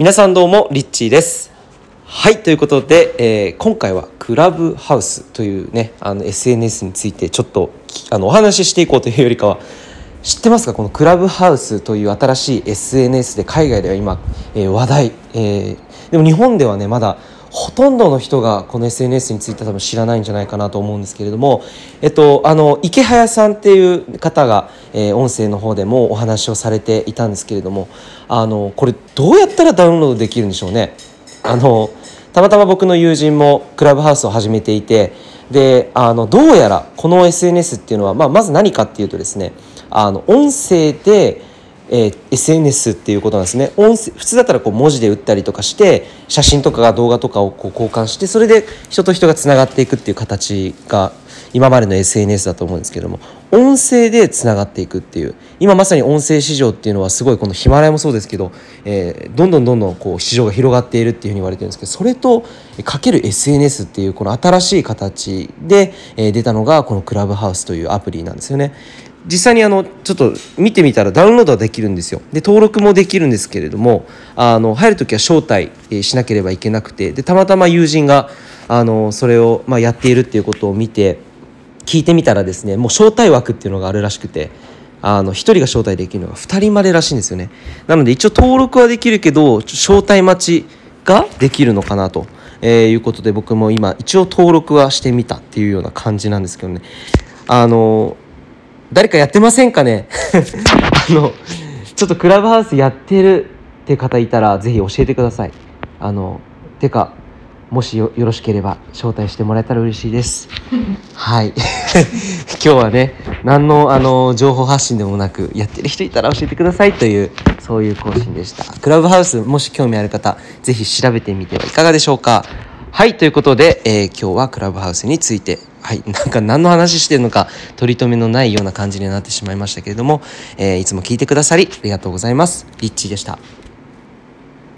皆さんどうもリッチーです。はいということで、えー今回はクラブハウスというねあの SNS についてちょっとあのお話ししていこうというよりかは知ってますか？このクラブハウスという新しい SNS で海外では今、えー話題、えーでも日本ではねまだほとんどの人がこの SNS について多分知らないんじゃないかなと思うんですけれども、えっと、あの池早さんっていう方が、えー音声の方でもお話をされていたんですけれどもあのこれどうやったらダウンロードできるんでしょうね。あのたまたま僕の友人もクラブハウスを始めていてであのどうやらこの SNS っていうのは、まあ、まず何かっていうとですねあの音声で、えー SNS っていうことなんですね音声普通だったらこう文字で打ったりとかして写真とか動画とかをこう交換してそれで人と人がつながっていくっていう形が今までの SNS だと思うんですけども音声でつながっていくっていう今まさに音声市場っていうのはすごいこのヒマラヤもそうですけど、えーどんどんどんどんこう市場が広がっているっていうふうに言われてるんですけどそれとかける SNS っていうこの新しい形で、えー出たのがこのクラブハウスというアプリなんですよね。実際にあのちょっと見てみたらダウンロードはできるんですよ。で登録もできるんですけれどもあの入る時は招待しなければいけなくてでたまたま友人があのそれを、ま、やっているっていうことを見て聞いてみたらですねもう招待枠っていうのがあるらしくてあの1人が招待できるのが2人までらしいんですよね。なので一応登録はできるけど招待待ちができるのかなと、えいうことで僕も今一応登録はしてみたっていうような感じなんですけどね。あの誰かやってませんかね？あのちょっとクラブハウスやってるって方いたらぜひ教えてください。あのてかもしよよろしければ招待してもらえたら嬉しいです。はい。今日はね何のあの情報発信でもなくやってる人いたら教えてくださいというそういう更新でした。クラブハウスもし興味ある方ぜひ調べてみてはいかがでしょうか？はいということで、えー今日はクラブハウスについてはい。なんか何の話してるのか取り留めのないような感じになってしまいましたけれども、えーいつも聞いてくださりありがとうございます。リッチーでした。